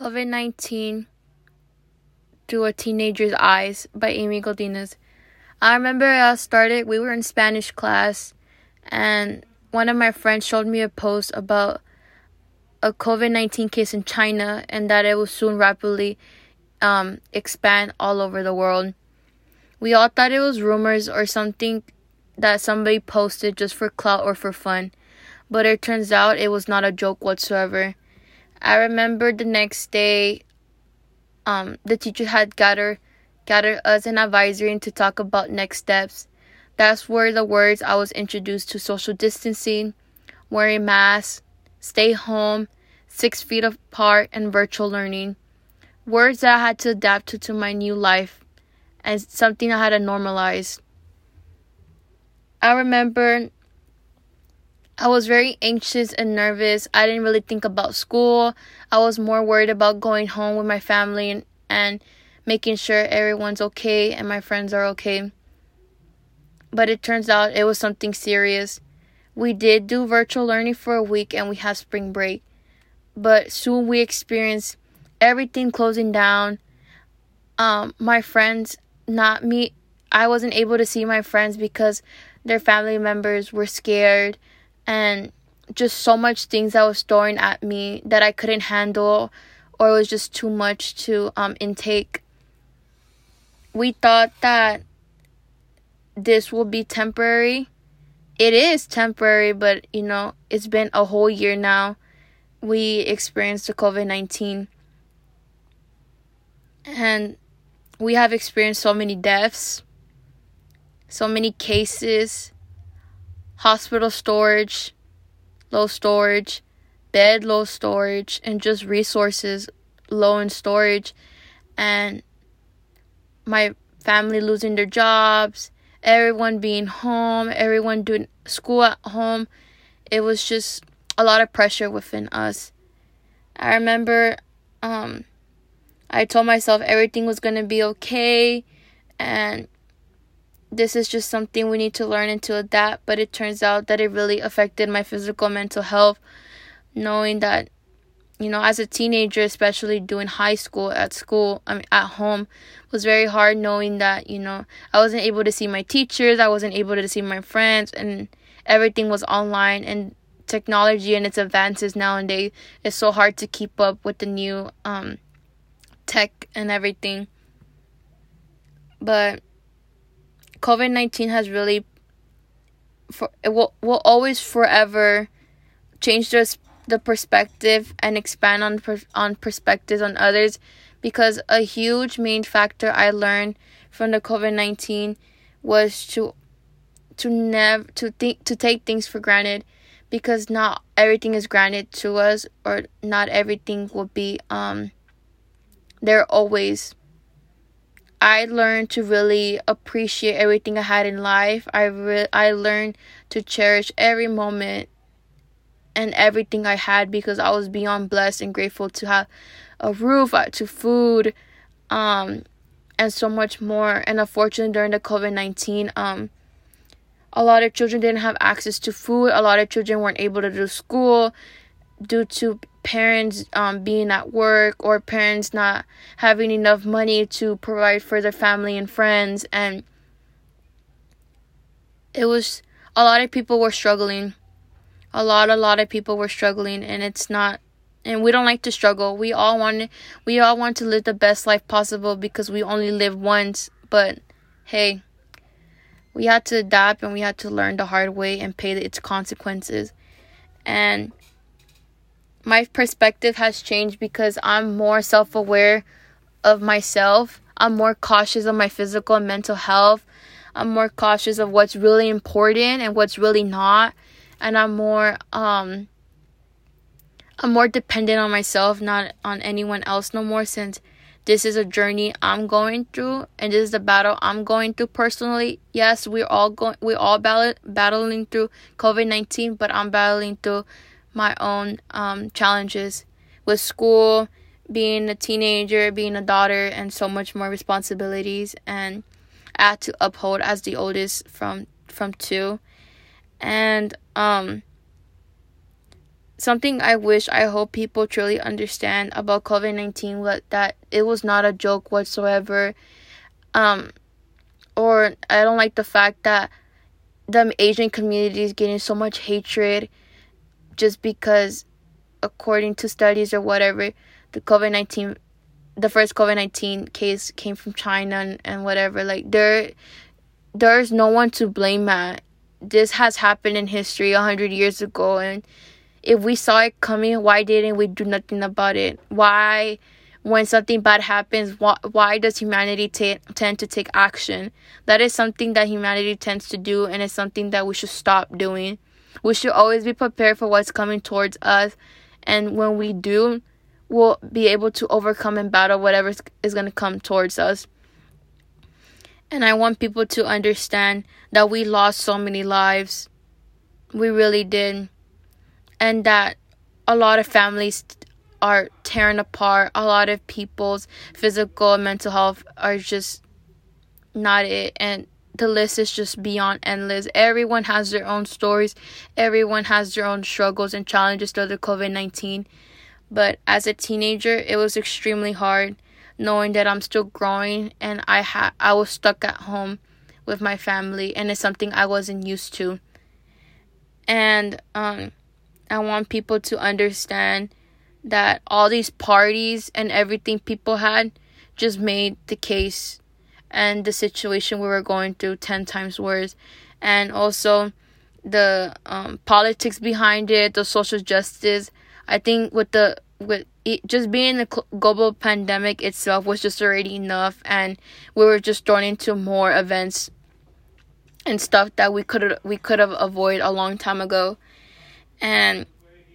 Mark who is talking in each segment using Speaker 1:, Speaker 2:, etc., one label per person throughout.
Speaker 1: COVID 19 Through a Teenager's Eyes by Amy Godinez. I remember I started, we were in Spanish class, and one of my friends showed me a post about a COVID 19 case in China and that it will soon rapidly um, expand all over the world. We all thought it was rumors or something that somebody posted just for clout or for fun, but it turns out it was not a joke whatsoever. I remember the next day, um, the teacher had gathered gathered us an advisory to talk about next steps. That's where the words I was introduced to social distancing, wearing masks, stay home, six feet apart, and virtual learning. Words that I had to adapt to, to my new life and something I had to normalize. I remember I was very anxious and nervous. I didn't really think about school. I was more worried about going home with my family and, and making sure everyone's okay and my friends are okay. But it turns out it was something serious. We did do virtual learning for a week and we had spring break. But soon we experienced everything closing down. Um, my friends, not me, I wasn't able to see my friends because their family members were scared and just so much things that was throwing at me that I couldn't handle or it was just too much to um, intake. We thought that this will be temporary. It is temporary, but you know, it's been a whole year now. We experienced the COVID 19. And we have experienced so many deaths, so many cases, hospital storage, low storage, bed low storage, and just resources low in storage, and my family losing their jobs, everyone being home, everyone doing school at home. It was just a lot of pressure within us. I remember um, I told myself everything was going to be okay and this is just something we need to learn and to adapt but it turns out that it really affected my physical mental health knowing that you know as a teenager especially doing high school at school i mean at home was very hard knowing that you know i wasn't able to see my teachers i wasn't able to see my friends and everything was online and technology and its advances nowadays is so hard to keep up with the new um, tech and everything. But COVID 19 has really, for, it will, will always forever change the, the perspective and expand on, on perspectives on others because a huge main factor I learned from the COVID 19 was to to never to think to take things for granted because not everything is granted to us or not everything will be um there always I learned to really appreciate everything I had in life. I re- I learned to cherish every moment and everything I had because I was beyond blessed and grateful to have a roof, uh, to food, um, and so much more. And unfortunately, during the COVID nineteen, um, a lot of children didn't have access to food. A lot of children weren't able to do school due to parents um, being at work or parents not having enough money to provide for their family and friends. And it was a lot of people were struggling. A lot a lot of people were struggling and it's not and we don't like to struggle. We all want we all want to live the best life possible because we only live once. But hey we had to adapt and we had to learn the hard way and pay its consequences. And my perspective has changed because I'm more self aware of myself. I'm more cautious of my physical and mental health. I'm more cautious of what's really important and what's really not. And I'm more um I'm more dependent on myself, not on anyone else no more since this is a journey I'm going through and this is the battle I'm going through personally. Yes, we're all going we're all battle, battling through COVID-19, but I'm battling through my own um, challenges with school, being a teenager, being a daughter, and so much more responsibilities. And I had to uphold as the oldest from from two, and um, something I wish I hope people truly understand about COVID nineteen was that it was not a joke whatsoever. Um or I don't like the fact that the Asian community is getting so much hatred just because according to studies or whatever, the COVID nineteen the first COVID nineteen case came from China and, and whatever. Like there there's no one to blame at. This has happened in history a hundred years ago and if we saw it coming, why didn't we do nothing about it? Why, when something bad happens, why, why does humanity t- tend to take action? That is something that humanity tends to do, and it's something that we should stop doing. We should always be prepared for what's coming towards us, and when we do, we'll be able to overcome and battle whatever is going to come towards us. And I want people to understand that we lost so many lives. We really did and that a lot of families are tearing apart. A lot of people's physical and mental health are just not it. And the list is just beyond endless. Everyone has their own stories, everyone has their own struggles and challenges through the COVID 19. But as a teenager, it was extremely hard knowing that I'm still growing and I had I was stuck at home with my family and it's something I wasn't used to. And um I want people to understand that all these parties and everything people had just made the case and the situation we were going through 10 times worse. And also the um, politics behind it, the social justice. I think with the with it, just being the global pandemic itself was just already enough, and we were just thrown into more events and stuff that we could we could have avoided a long time ago. And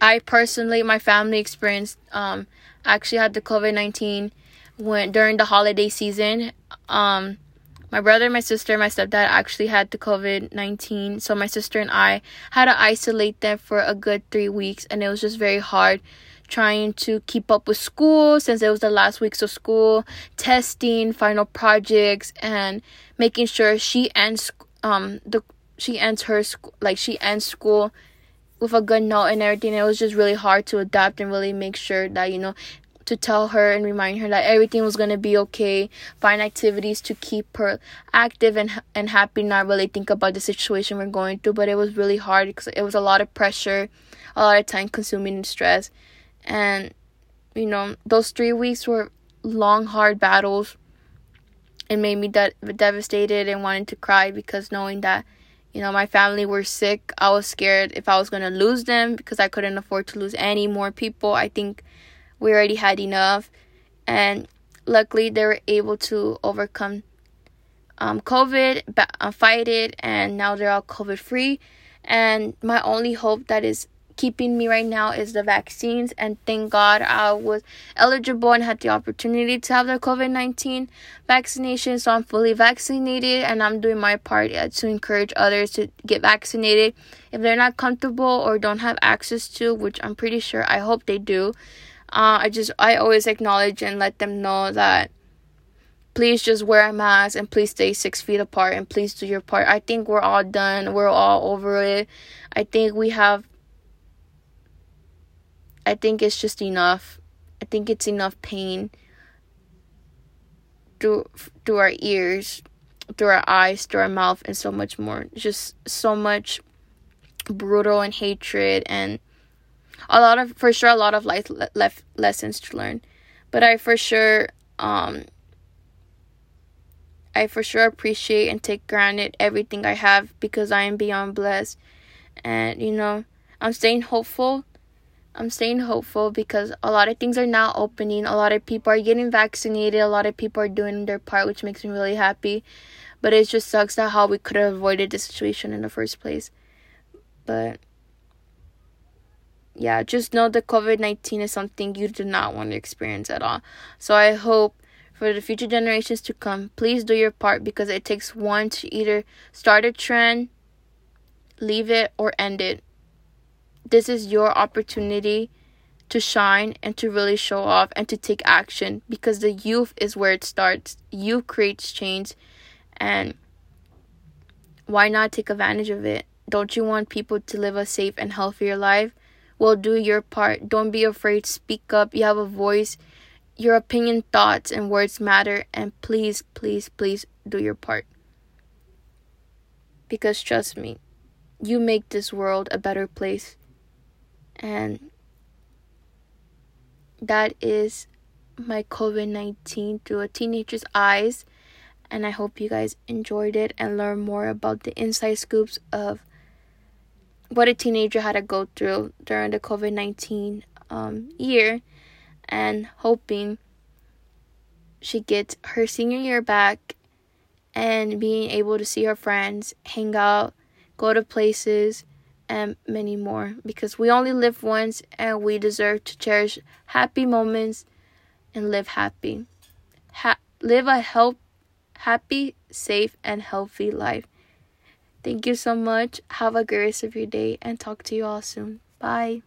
Speaker 1: I personally, my family experienced, um, actually had the COVID 19 when during the holiday season. Um, my brother, my sister, my stepdad actually had the COVID 19. So my sister and I had to isolate them for a good three weeks, and it was just very hard trying to keep up with school since it was the last weeks of school, testing, final projects, and making sure she ends um the she ends her school like she ends school with a good note and everything. It was just really hard to adapt and really make sure that, you know, to tell her and remind her that everything was going to be okay. Find activities to keep her active and and happy, not really think about the situation we're going through. But it was really hard because it was a lot of pressure, a lot of time consuming and stress. And, you know, those three weeks were long, hard battles. It made me de- devastated and wanted to cry because knowing that you know, my family were sick. I was scared if I was going to lose them because I couldn't afford to lose any more people. I think we already had enough. And luckily, they were able to overcome um, COVID, uh, fight it, and now they're all COVID free. And my only hope that is keeping me right now is the vaccines and thank god i was eligible and had the opportunity to have the covid-19 vaccination so i'm fully vaccinated and i'm doing my part to encourage others to get vaccinated if they're not comfortable or don't have access to which i'm pretty sure i hope they do uh, i just i always acknowledge and let them know that please just wear a mask and please stay six feet apart and please do your part i think we're all done we're all over it i think we have I think it's just enough. I think it's enough pain through through our ears, through our eyes, through our mouth, and so much more. Just so much brutal and hatred, and a lot of for sure a lot of life le- left lessons to learn. But I for sure um I for sure appreciate and take granted everything I have because I am beyond blessed. And you know, I'm staying hopeful I'm staying hopeful because a lot of things are now opening. A lot of people are getting vaccinated. A lot of people are doing their part, which makes me really happy. But it just sucks that how we could have avoided the situation in the first place. But yeah, just know that COVID 19 is something you do not want to experience at all. So I hope for the future generations to come, please do your part because it takes one to either start a trend, leave it, or end it this is your opportunity to shine and to really show off and to take action because the youth is where it starts. Youth creates change and why not take advantage of it? Don't you want people to live a safe and healthier life? Well, do your part. Don't be afraid. Speak up. You have a voice. Your opinion, thoughts, and words matter. And please, please, please do your part. Because trust me, you make this world a better place. And that is my COVID 19 through a teenager's eyes. And I hope you guys enjoyed it and learned more about the inside scoops of what a teenager had to go through during the COVID 19 um, year. And hoping she gets her senior year back and being able to see her friends, hang out, go to places, and many more. Because we only live once and we deserve to cherish happy moments and live happy. Ha- live a help, happy, safe, and healthy life. Thank you so much. Have a great rest of your day and talk to you all soon. Bye.